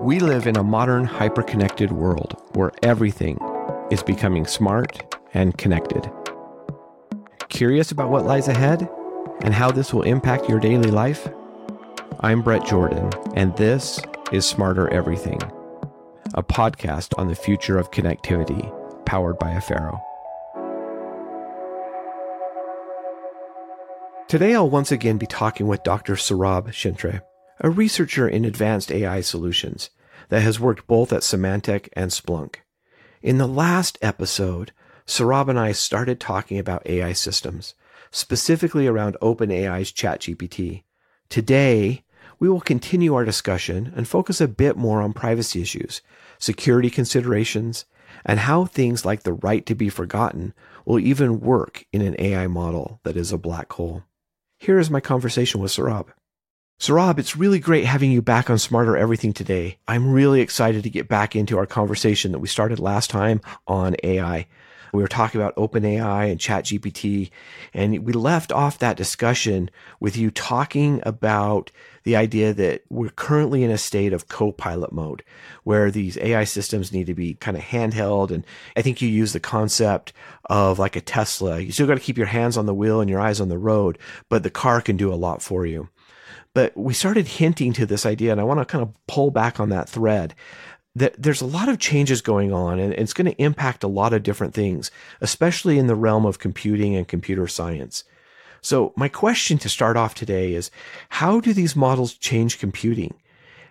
We live in a modern, hyper-connected world where everything is becoming smart and connected. Curious about what lies ahead and how this will impact your daily life? I'm Brett Jordan, and this is Smarter Everything, a podcast on the future of connectivity powered by Afero. Today, I'll once again be talking with Dr. Saurabh Shintre a researcher in advanced AI solutions that has worked both at Symantec and Splunk. In the last episode, Saurabh and I started talking about AI systems, specifically around OpenAI's ChatGPT. Today, we will continue our discussion and focus a bit more on privacy issues, security considerations, and how things like the right to be forgotten will even work in an AI model that is a black hole. Here is my conversation with Saurabh. Saurabh, it's really great having you back on Smarter Everything today. I'm really excited to get back into our conversation that we started last time on AI. We were talking about OpenAI and ChatGPT, and we left off that discussion with you talking about the idea that we're currently in a state of co-pilot mode where these AI systems need to be kind of handheld. And I think you use the concept of like a Tesla. You still got to keep your hands on the wheel and your eyes on the road, but the car can do a lot for you. But we started hinting to this idea, and I want to kind of pull back on that thread that there's a lot of changes going on, and it's going to impact a lot of different things, especially in the realm of computing and computer science. So, my question to start off today is how do these models change computing?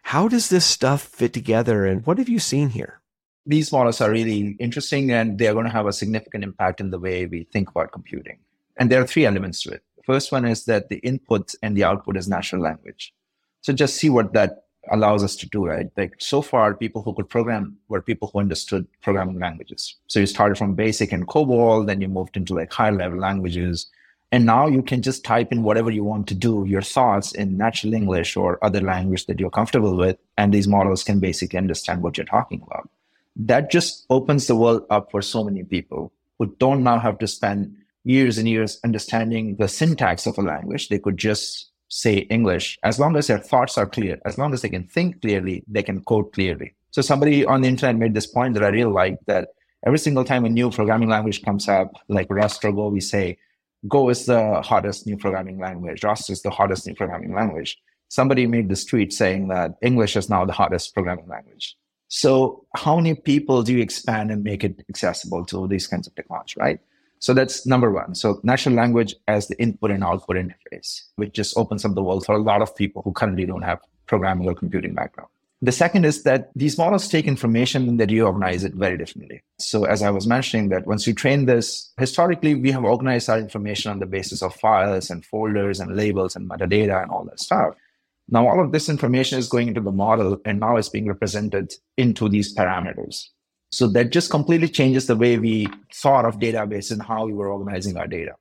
How does this stuff fit together, and what have you seen here? These models are really interesting, and they're going to have a significant impact in the way we think about computing. And there are three elements to it. First one is that the input and the output is natural language. So just see what that allows us to do, right? Like so far, people who could program were people who understood programming languages. So you started from basic and COBOL, then you moved into like higher level languages. And now you can just type in whatever you want to do, your thoughts in natural English or other language that you're comfortable with. And these models can basically understand what you're talking about. That just opens the world up for so many people who don't now have to spend years and years understanding the syntax of a language. They could just say English as long as their thoughts are clear, as long as they can think clearly, they can code clearly. So somebody on the internet made this point that I really like that every single time a new programming language comes up, like Rust or Go, we say, Go is the hottest new programming language. Rust is the hottest new programming language. Somebody made this tweet saying that English is now the hottest programming language. So how many people do you expand and make it accessible to these kinds of technology, right? So that's number one. So natural language as the input and output interface, which just opens up the world for a lot of people who currently don't have programming or computing background. The second is that these models take information and they reorganize it very differently. So as I was mentioning that once you train this, historically, we have organized our information on the basis of files and folders and labels and metadata and all that stuff. Now, all of this information is going into the model and now it's being represented into these parameters. So that just completely changes the way we thought of database and how we were organizing our data.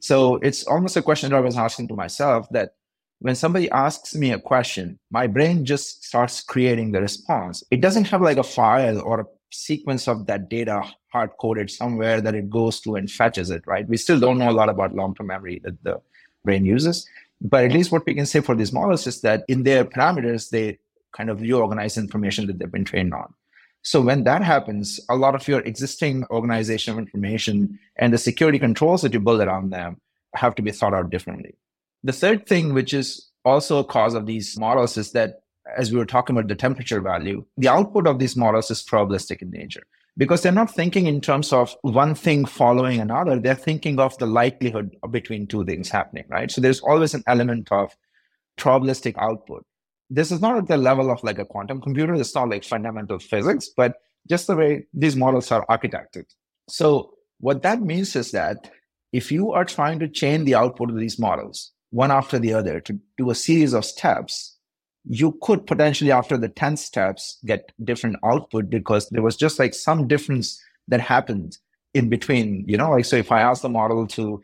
So it's almost a question that I was asking to myself that when somebody asks me a question, my brain just starts creating the response. It doesn't have like a file or a sequence of that data hard coded somewhere that it goes to and fetches it, right? We still don't know a lot about long term memory that the brain uses. But at least what we can say for these models is that in their parameters, they kind of reorganize information that they've been trained on. So when that happens, a lot of your existing organization of information and the security controls that you build around them have to be thought out differently. The third thing, which is also a cause of these models, is that as we were talking about the temperature value, the output of these models is probabilistic in nature because they're not thinking in terms of one thing following another. They're thinking of the likelihood between two things happening, right? So there's always an element of probabilistic output this is not at the level of like a quantum computer. It's not like fundamental physics, but just the way these models are architected. So what that means is that if you are trying to chain the output of these models one after the other to do a series of steps, you could potentially after the 10 steps get different output because there was just like some difference that happened in between, you know, like, so if I ask the model to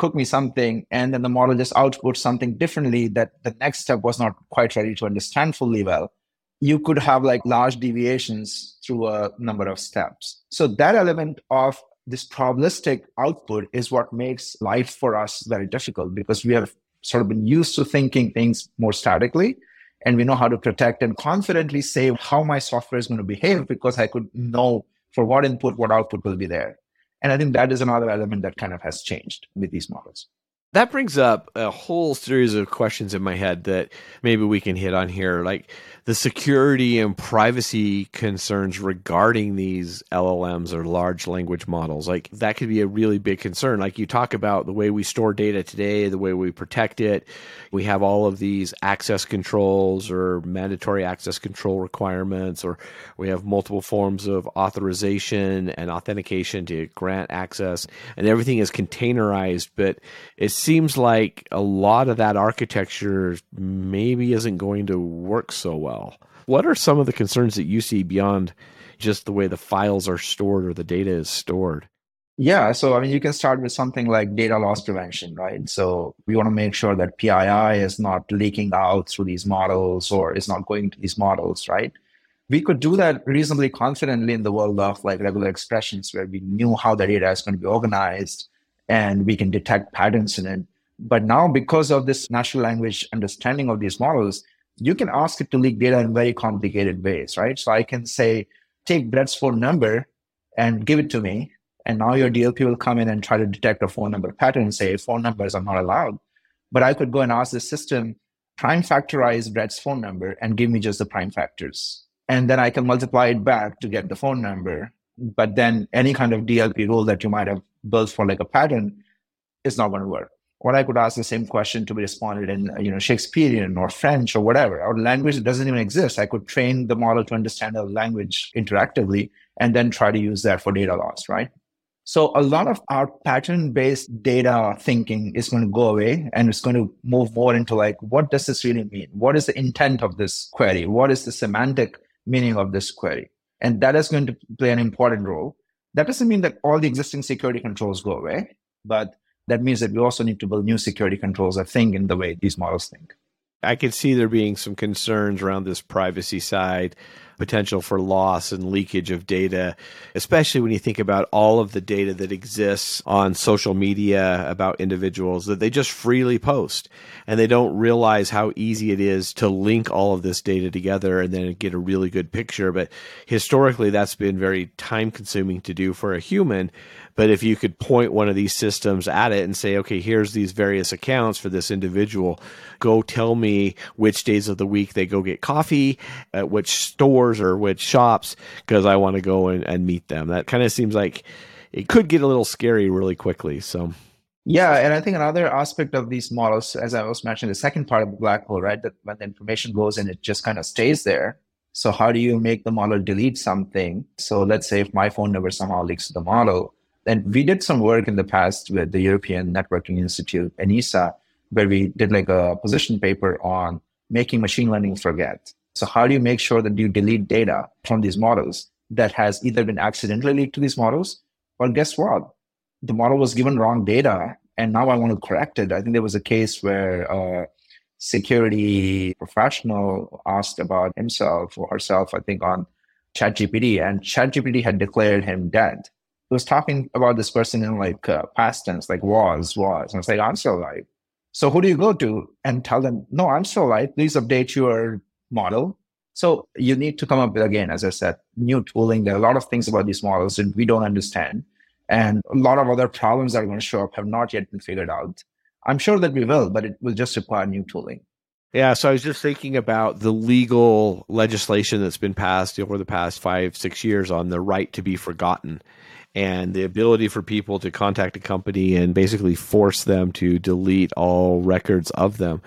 cook me something and then the model just outputs something differently that the next step was not quite ready to understand fully well you could have like large deviations through a number of steps so that element of this probabilistic output is what makes life for us very difficult because we have sort of been used to thinking things more statically And we know how to protect and confidently say how my software is going to behave because I could know for what input, what output will be there. And I think that is another element that kind of has changed with these models. That brings up a whole series of questions in my head that maybe we can hit on here. Like, the security and privacy concerns regarding these LLMs or large language models. Like that could be a really big concern. Like you talk about the way we store data today, the way we protect it. We have all of these access controls or mandatory access control requirements, or we have multiple forms of authorization and authentication to grant access, and everything is containerized. But it seems like a lot of that architecture maybe isn't going to work so well. What are some of the concerns that you see beyond just the way the files are stored or the data is stored? Yeah, so I mean, you can start with something like data loss prevention, right? So we want to make sure that PII is not leaking out through these models or is not going to these models, right? We could do that reasonably confidently in the world of like regular expressions where we knew how the data is going to be organized and we can detect patterns in it. But now, because of this natural language understanding of these models, you can ask it to leak data in very complicated ways, right? So I can say, take Brett's phone number and give it to me. And now your DLP will come in and try to detect a phone number pattern and say phone numbers are not allowed. But I could go and ask the system, prime factorize Brett's phone number and give me just the prime factors. And then I can multiply it back to get the phone number. But then any kind of DLP rule that you might have built for like a pattern is not going to work or I could ask the same question to be responded in, you know, Shakespearean or French or whatever. or language that doesn't even exist. I could train the model to understand a language interactively and then try to use that for data loss, right? So a lot of our pattern-based data thinking is going to go away and it's going to move more into like, what does this really mean? What is the intent of this query? What is the semantic meaning of this query? And that is going to play an important role. That doesn't mean that all the existing security controls go away, but that means that we also need to build new security controls, I think, in the way these models think. I could see there being some concerns around this privacy side, potential for loss and leakage of data, especially when you think about all of the data that exists on social media about individuals that they just freely post and they don't realize how easy it is to link all of this data together and then get a really good picture. But historically, that's been very time consuming to do for a human. But if you could point one of these systems at it and say, okay, here's these various accounts for this individual, go tell me which days of the week they go get coffee, at which stores or which shops, because I want to go and, and meet them. That kind of seems like it could get a little scary really quickly. So. Yeah, and I think another aspect of these models, as I was mentioning, the second part of the black hole, right? That when the information goes in, it just kind of stays there. So how do you make the model delete something? So let's say if my phone number somehow leaks to the model, then we did some work in the past with the European Networking Institute, ENISA, where we did like a position paper on making machine learning forget. So how do you make sure that you delete data from these models that has either been accidentally leaked to these models, or guess what? The model was given wrong data, and now I want to correct it. I think there was a case where a security professional asked about himself or herself, I think, on ChatGPT, and ChatGPT had declared him dead He was talking about this person in like uh, past tense, like was, was. And I was like, I'm still alive. So who do you go to and tell them, no, I'm still alive. Please update your model. So you need to come up with, again, as I said, new tooling. There are a lot of things about these models that we don't understand. And a lot of other problems that are going to show up have not yet been figured out. I'm sure that we will, but it will just require new tooling. Yeah, so I was just thinking about the legal legislation that's been passed over the past five, six years on the right to be forgotten and the ability for people to contact a company and basically force them to delete all records of them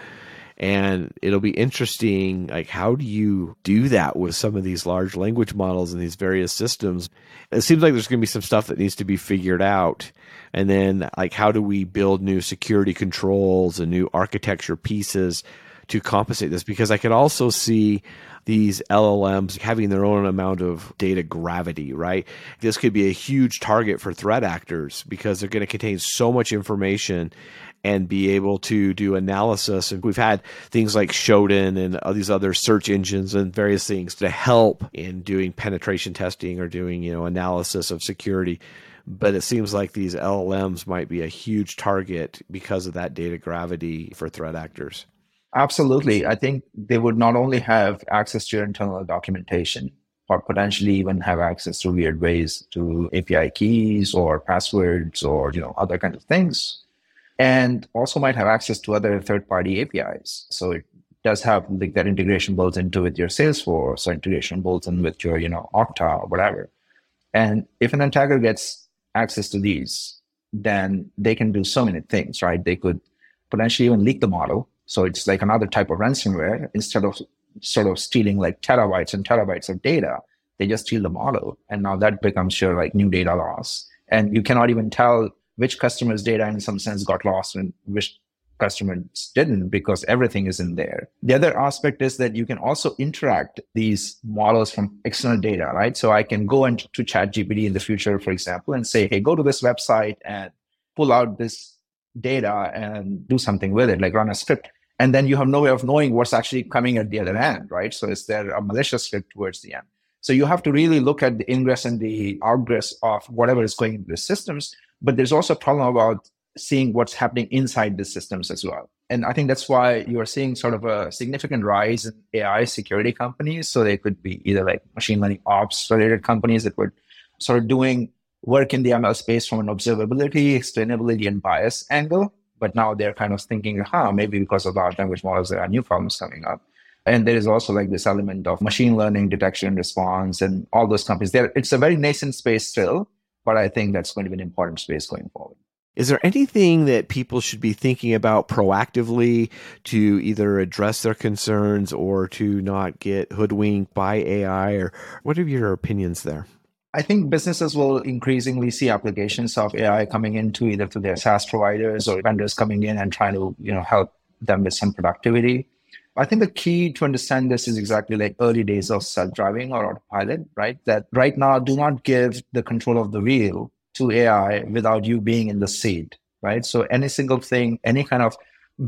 and it'll be interesting like how do you do that with some of these large language models and these various systems? It seems like there's going to be some stuff that needs to be figured out. And then like how do we build new security controls and new architecture pieces to compensate this? Because i could also see these LLMs having their own amount of data gravity, right? This could be a huge target for threat actors because they're going to contain so much information and be able to do analysis. And we've had things like Shodan and all these other search engines and various things to help in doing penetration testing or doing, you know, analysis of security. But it seems like these LLMs might be a huge target because of that data gravity for threat actors. Absolutely. I think they would not only have access to your internal documentation, or potentially even have access to weird ways to API keys or passwords or you know other kind of things, and also might have access to other third-party APIs. So it does have like that integration built into with your Salesforce or integration built in with your you know Okta or whatever. And if an attacker gets access to these, then they can do so many things, right? They could potentially even leak the model. So it's like another type of ransomware. Instead of sort of stealing like terabytes and terabytes of data, they just steal the model. And now that becomes your like new data loss. And you cannot even tell which customer's data in some sense got lost and which customers didn't because everything is in there. The other aspect is that you can also interact these models from external data, right? So I can go into ChatGPT in the future, for example, and say, hey, go to this website and pull out this data and do something with it, like run a script. And then you have no way of knowing what's actually coming at the other end, right? So is there a malicious script towards the end? So you have to really look at the ingress and the outgress of whatever is going into the systems. But there's also a problem about seeing what's happening inside the systems as well. And I think that's why you are seeing sort of a significant rise in AI security companies. So they could be either like machine learning ops related companies that were sort of doing work in the ML space from an observability, explainability, and bias angle. But now they're kind of thinking, huh, maybe because of large language models, there are new problems coming up. And there is also like this element of machine learning detection response and all those companies. There, it's a very nascent space still, but I think that's going to be an important space going forward. Is there anything that people should be thinking about proactively to either address their concerns or to not get hoodwinked by AI? Or what are your opinions there? I think businesses will increasingly see applications of AI coming into either to their SaaS providers or vendors coming in and trying to, you know, help them with some productivity. I think the key to understand this is exactly like early days of self-driving or autopilot, right? That right now do not give the control of the wheel to AI without you being in the seat, right? So any single thing, any kind of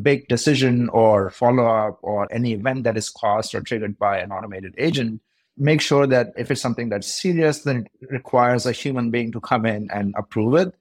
big decision or follow up or any event that is caused or triggered by an automated agent, make sure that if it's something that's serious, then it requires a human being to come in and approve it.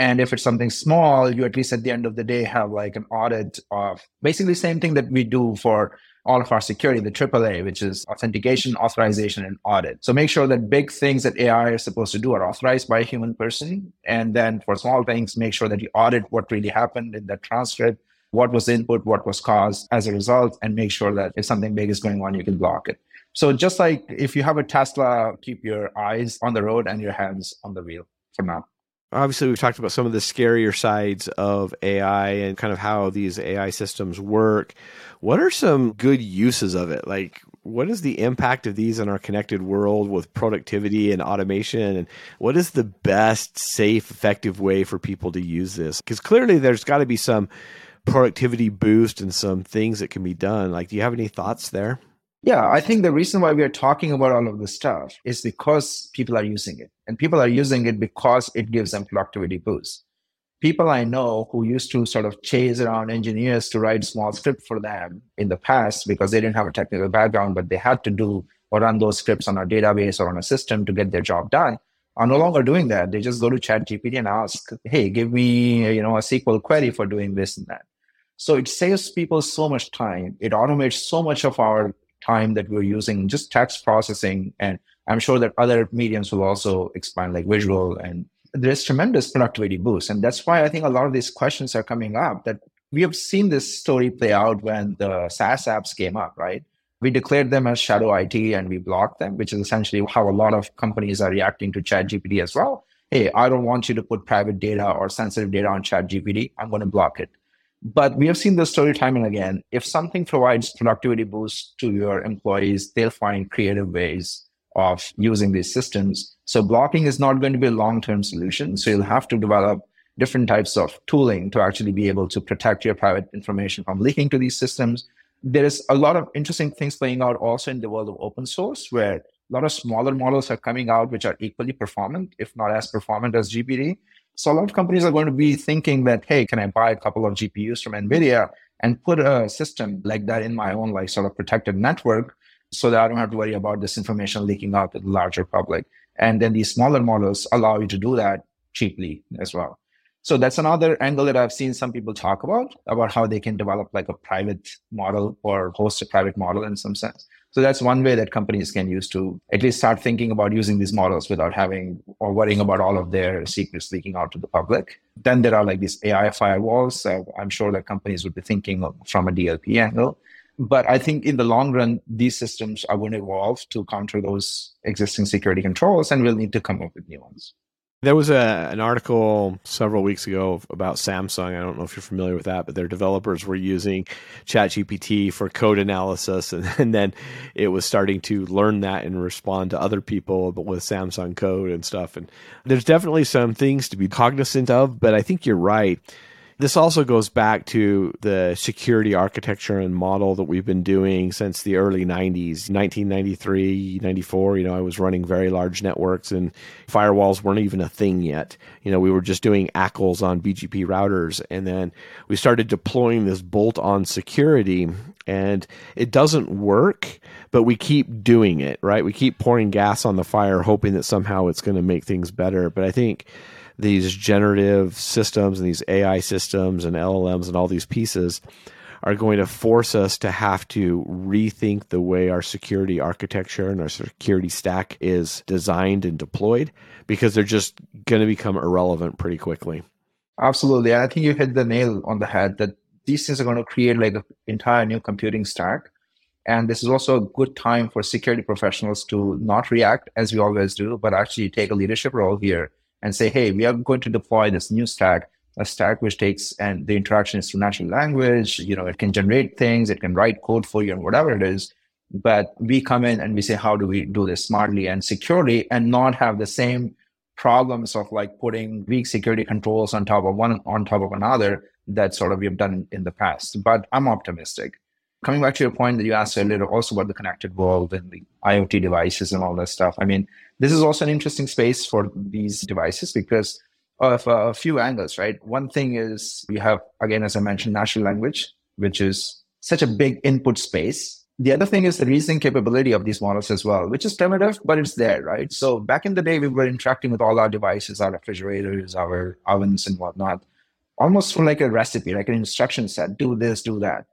And if it's something small, you at least at the end of the day have like an audit of basically the same thing that we do for all of our security, the AAA, which is authentication, authorization, and audit. So make sure that big things that AI is supposed to do are authorized by a human person. And then for small things, make sure that you audit what really happened in that transcript, what was input, what was caused as a result, and make sure that if something big is going on, you can block it. So just like if you have a Tesla, keep your eyes on the road and your hands on the wheel for now obviously we've talked about some of the scarier sides of AI and kind of how these AI systems work. What are some good uses of it? Like what is the impact of these in our connected world with productivity and automation and what is the best safe effective way for people to use this? Cuz clearly there's got to be some productivity boost and some things that can be done. Like do you have any thoughts there? Yeah, I think the reason why we are talking about all of this stuff is because people are using it. And people are using it because it gives them productivity boosts. People I know who used to sort of chase around engineers to write small script for them in the past because they didn't have a technical background, but they had to do or run those scripts on a database or on a system to get their job done are no longer doing that. They just go to ChatGPT and ask, hey, give me you know a SQL query for doing this and that. So it saves people so much time. It automates so much of our time that we're using just text processing. And I'm sure that other mediums will also expand like visual and there's tremendous productivity boost. And that's why I think a lot of these questions are coming up that we have seen this story play out when the SaaS apps came up, right? We declared them as shadow IT and we blocked them, which is essentially how a lot of companies are reacting to ChatGPT as well. Hey, I don't want you to put private data or sensitive data on ChatGPT. I'm going to block it. But we have seen this story time and again. If something provides productivity boost to your employees, they'll find creative ways of using these systems. So blocking is not going to be a long-term solution. So you'll have to develop different types of tooling to actually be able to protect your private information from leaking to these systems. There is a lot of interesting things playing out also in the world of open source, where a lot of smaller models are coming out which are equally performant, if not as performant as GPT. So a lot of companies are going to be thinking that, hey, can I buy a couple of GPUs from NVIDIA and put a system like that in my own like sort of protected network so that I don't have to worry about this information leaking out to the larger public. And then these smaller models allow you to do that cheaply as well. So that's another angle that I've seen some people talk about, about how they can develop like a private model or host a private model in some sense. So that's one way that companies can use to at least start thinking about using these models without having or worrying about all of their secrets leaking out to the public. Then there are like these AI firewalls. I'm sure that companies would be thinking from a DLP angle. But I think in the long run, these systems are going to evolve to counter those existing security controls and we'll need to come up with new ones. There was a, an article several weeks ago about Samsung. I don't know if you're familiar with that, but their developers were using ChatGPT for code analysis, and, and then it was starting to learn that and respond to other people with Samsung code and stuff. And there's definitely some things to be cognizant of, but I think you're right this also goes back to the security architecture and model that we've been doing since the early 90s, 1993, 94. You know, I was running very large networks and firewalls weren't even a thing yet. You know, we were just doing ACLs on BGP routers. And then we started deploying this bolt on security and it doesn't work, but we keep doing it, right? We keep pouring gas on the fire, hoping that somehow it's going to make things better. But I think these generative systems and these AI systems and LLMs and all these pieces are going to force us to have to rethink the way our security architecture and our security stack is designed and deployed because they're just going to become irrelevant pretty quickly. Absolutely. I think you hit the nail on the head that these things are going to create like an entire new computing stack. And this is also a good time for security professionals to not react as we always do, but actually take a leadership role here and say, hey, we are going to deploy this new stack, a stack which takes and the interaction is through natural language. You know, it can generate things, it can write code for you, and whatever it is. But we come in and we say, how do we do this smartly and securely and not have the same problems of like putting weak security controls on top of one on top of another that sort of we've done in the past. But I'm optimistic. Coming back to your point that you asked earlier also about the connected world and the IoT devices and all that stuff. I mean, this is also an interesting space for these devices because of uh, a few angles, right? One thing is we have, again, as I mentioned, natural language, which is such a big input space. The other thing is the reasoning capability of these models as well, which is primitive, but it's there, right? So back in the day, we were interacting with all our devices, our refrigerators, our ovens, and whatnot, almost for like a recipe, like an instruction set do this, do that.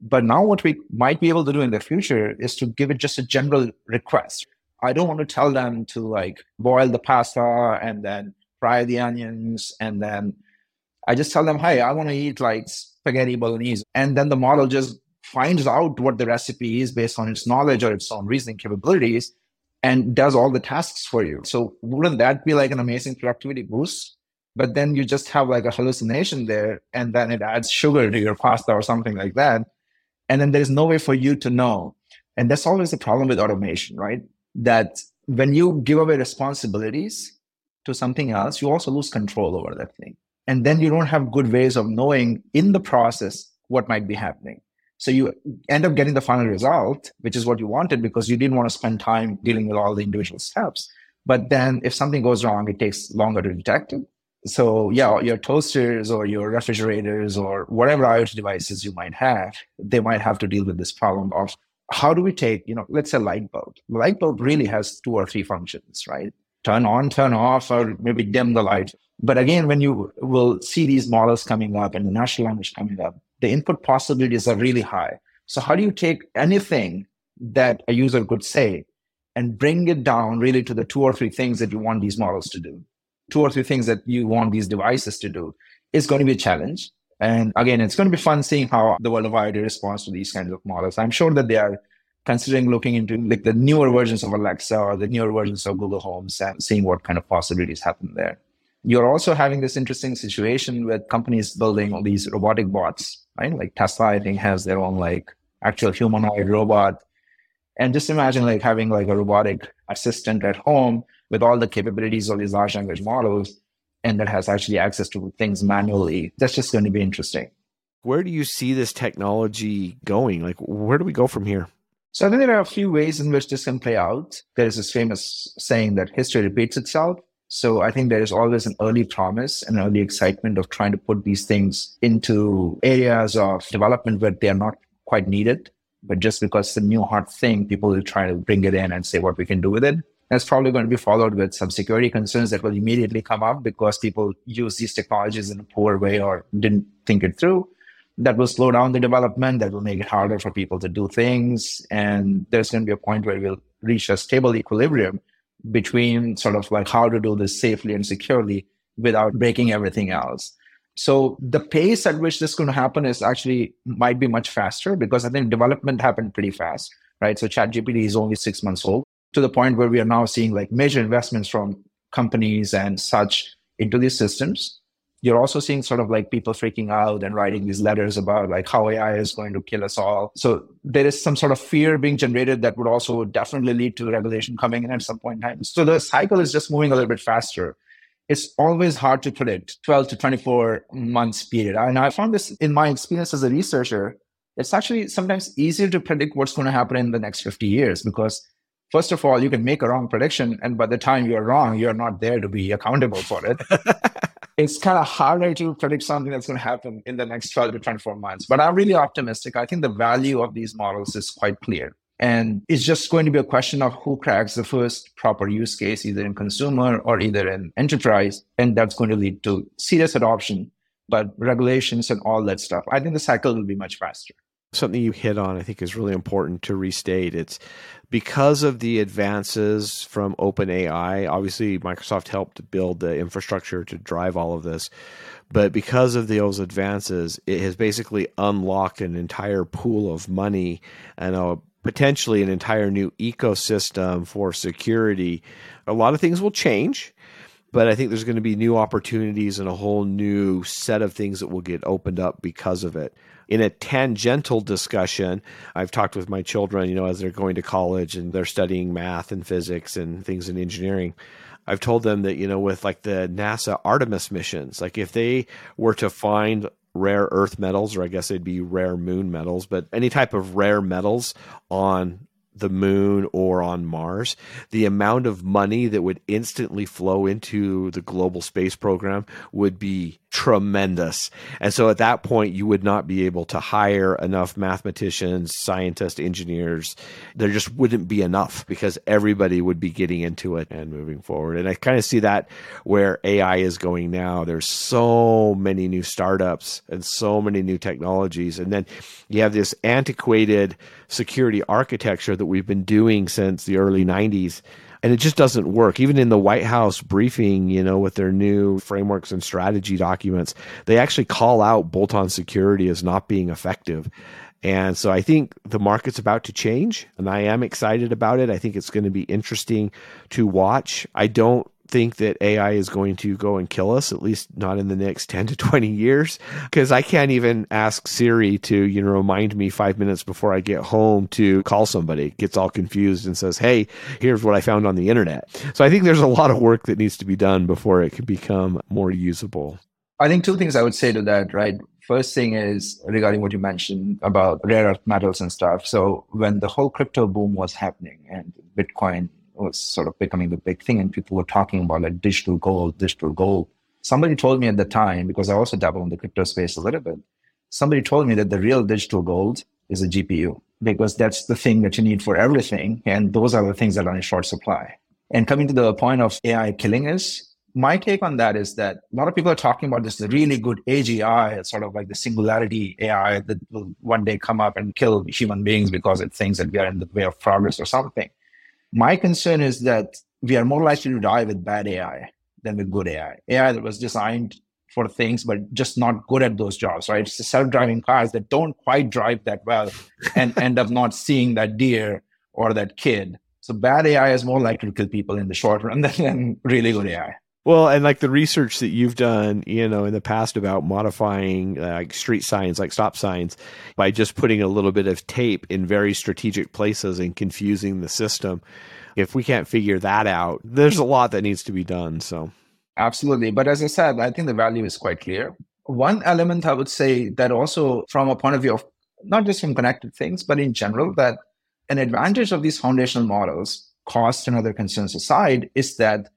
But now, what we might be able to do in the future is to give it just a general request. I don't want to tell them to like boil the pasta and then fry the onions and then I just tell them, hey, I want to eat like spaghetti bolognese. And then the model just finds out what the recipe is based on its knowledge or its own reasoning capabilities and does all the tasks for you. So wouldn't that be like an amazing productivity boost? But then you just have like a hallucination there and then it adds sugar to your pasta or something like that. And then there's no way for you to know. And that's always the problem with automation, right? That when you give away responsibilities to something else, you also lose control over that thing. And then you don't have good ways of knowing in the process what might be happening. So you end up getting the final result, which is what you wanted because you didn't want to spend time dealing with all the individual steps. But then if something goes wrong, it takes longer to detect it. So yeah, your toasters or your refrigerators or whatever IoT devices you might have, they might have to deal with this problem of how do we take, you know, let's say light bulb. light bulb really mm-hmm. has two or three functions, right? Turn on, turn off, or maybe dim the light. But again, when you will see these models coming up and the natural language coming up, the input possibilities are really high. So how do you take anything that a user could say and bring it down really to the two or three things that you want these models to do? Two or three things that you want these devices to do is going to be a challenge. And again, it's going to be fun seeing how the world of IoT responds to these kinds of models. I'm sure that they are considering looking into like the newer versions of Alexa or the newer versions of Google Homes and seeing what kind of possibilities happen there. You're also having this interesting situation with companies building all these robotic bots, right? Like Tesla, I think, has their own like actual humanoid robot. And just imagine like having like a robotic assistant at home with all the capabilities of these large language models and that has actually access to things manually. That's just going to be interesting. Where do you see this technology going? Like, where do we go from here? So I think there are a few ways in which this can play out. There is this famous saying that history repeats itself. So I think there is always an early promise and early excitement of trying to put these things into areas of development where they are not quite needed. But just because it's a new hot thing, people will try to bring it in and say what we can do with it. That's probably going to be followed with some security concerns that will immediately come up because people use these technologies in a poor way or didn't think it through. That will slow down the development. That will make it harder for people to do things. And there's going to be a point where we'll reach a stable equilibrium between sort of like how to do this safely and securely without breaking everything else. So the pace at which this is going to happen is actually might be much faster because I think development happened pretty fast, right? So ChatGPT is only six months old to the point where we are now seeing like major investments from companies and such into these systems. You're also seeing sort of like people freaking out and writing these letters about like how AI is going to kill us all. So there is some sort of fear being generated that would also definitely lead to regulation coming in at some point in time. So the cycle is just moving a little bit faster it's always hard to predict 12 to 24 months period. And I found this in my experience as a researcher. It's actually sometimes easier to predict what's going to happen in the next 50 years because, first of all, you can make a wrong prediction. And by the time you're wrong, you're not there to be accountable for it. it's kind of harder to predict something that's going to happen in the next 12 to 24 months. But I'm really optimistic. I think the value of these models is quite clear. And it's just going to be a question of who cracks the first proper use case, either in consumer or either in enterprise. And that's going to lead to serious adoption, but regulations and all that stuff. I think the cycle will be much faster. Something you hit on, I think, is really important to restate. It's because of the advances from OpenAI. Obviously, Microsoft helped build the infrastructure to drive all of this. But because of those advances, it has basically unlocked an entire pool of money and a potentially an entire new ecosystem for security. A lot of things will change, but I think there's going to be new opportunities and a whole new set of things that will get opened up because of it. In a tangential discussion, I've talked with my children, you know, as they're going to college and they're studying math and physics and things in engineering. I've told them that, you know, with like the NASA Artemis missions, like if they were to find rare earth metals, or I guess they'd be rare moon metals, but any type of rare metals on the moon or on Mars, the amount of money that would instantly flow into the global space program would be tremendous. And so at that point, you would not be able to hire enough mathematicians, scientists, engineers. There just wouldn't be enough because everybody would be getting into it and moving forward. And I kind of see that where AI is going now. There's so many new startups and so many new technologies. And then you have this antiquated security architecture that we've been doing since the early 90s and it just doesn't work. Even in the White House briefing, you know, with their new frameworks and strategy documents, they actually call out bolt on security as not being effective. And so I think the market's about to change, and I am excited about it. I think it's going to be interesting to watch. I don't think that AI is going to go and kill us, at least not in the next 10 to 20 years. Because I can't even ask Siri to, you know, remind me five minutes before I get home to call somebody. Gets all confused and says, hey, here's what I found on the internet. So I think there's a lot of work that needs to be done before it can become more usable. I think two things I would say to that, right? First thing is regarding what you mentioned about rare earth metals and stuff. So when the whole crypto boom was happening and Bitcoin was sort of becoming the big thing, and people were talking about like digital gold, digital gold. Somebody told me at the time, because I also dabble in the crypto space a little bit, somebody told me that the real digital gold is a GPU because that's the thing that you need for everything. And those are the things that are in short supply. And coming to the point of AI killing us, my take on that is that a lot of people are talking about this really good AGI, sort of like the singularity AI that will one day come up and kill human beings because it thinks that we are in the way of progress or something. My concern is that we are more likely to die with bad AI than with good AI. AI that was designed for things, but just not good at those jobs, right? It's the self-driving cars that don't quite drive that well and end up not seeing that deer or that kid. So bad AI is more likely to kill people in the short run than really good AI. Well, and like the research that you've done, you know, in the past about modifying like street signs, like stop signs, by just putting a little bit of tape in very strategic places and confusing the system. If we can't figure that out, there's a lot that needs to be done. So, absolutely. But as I said, I think the value is quite clear. One element I would say that also, from a point of view of not just from connected things, but in general, that an advantage of these foundational models, cost and other concerns aside, is that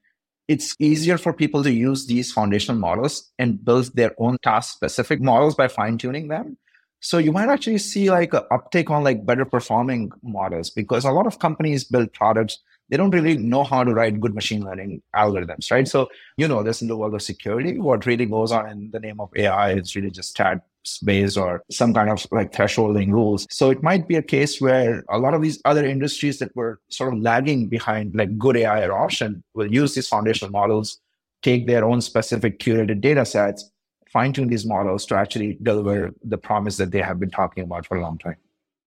it's easier for people to use these foundational models and build their own task specific models by fine tuning them. So you might actually see like an uptake on like better performing models because a lot of companies build products they don't really know how to write good machine learning algorithms, right? So, you know, this in the world of security, what really goes on in the name of AI is really just stats based or some kind of like thresholding rules. So it might be a case where a lot of these other industries that were sort of lagging behind like good AI adoption will use these foundational models, take their own specific curated data sets, fine tune these models to actually deliver the promise that they have been talking about for a long time.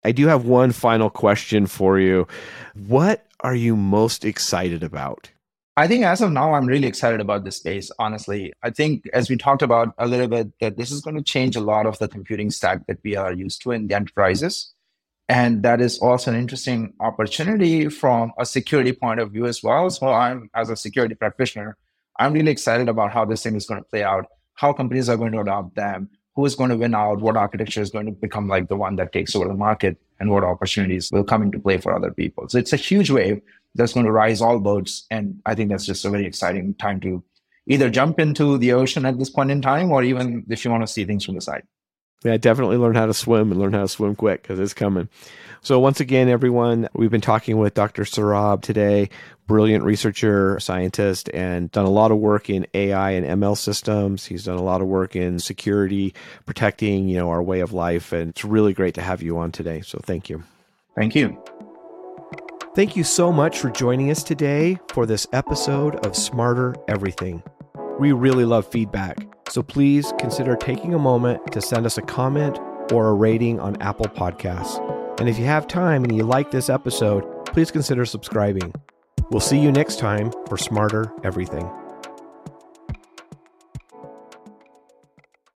I do have one final question for you. What are you most excited about? I think as of now, I'm really excited about this space, honestly. I think, as we talked about a little bit, that this is going to change a lot of the computing stack that we are used to in the enterprises. And that is also an interesting opportunity from a security point of view as well. So, I'm, as a security practitioner, I'm really excited about how this thing is going to play out, how companies are going to adopt them, who is going to win out, what architecture is going to become like the one that takes over the market, and what opportunities will come into play for other people. So it's a huge wave that's going to rise all boats. And I think that's just a very exciting time to either jump into the ocean at this point in time, or even if you want to see things from the side. Yeah, definitely learn how to swim and learn how to swim quick because it's coming. So once again, everyone, we've been talking with Dr. Saurabh today, brilliant researcher, scientist, and done a lot of work in AI and ML systems. He's done a lot of work in security, protecting, you know, our way of life. And it's really great to have you on today. So thank you. Thank you. Thank you so much for joining us today for this episode of Smarter Everything. We really love feedback, so please consider taking a moment to send us a comment or a rating on Apple Podcasts. And if you have time and you like this episode, please consider subscribing. We'll see you next time for Smarter Everything.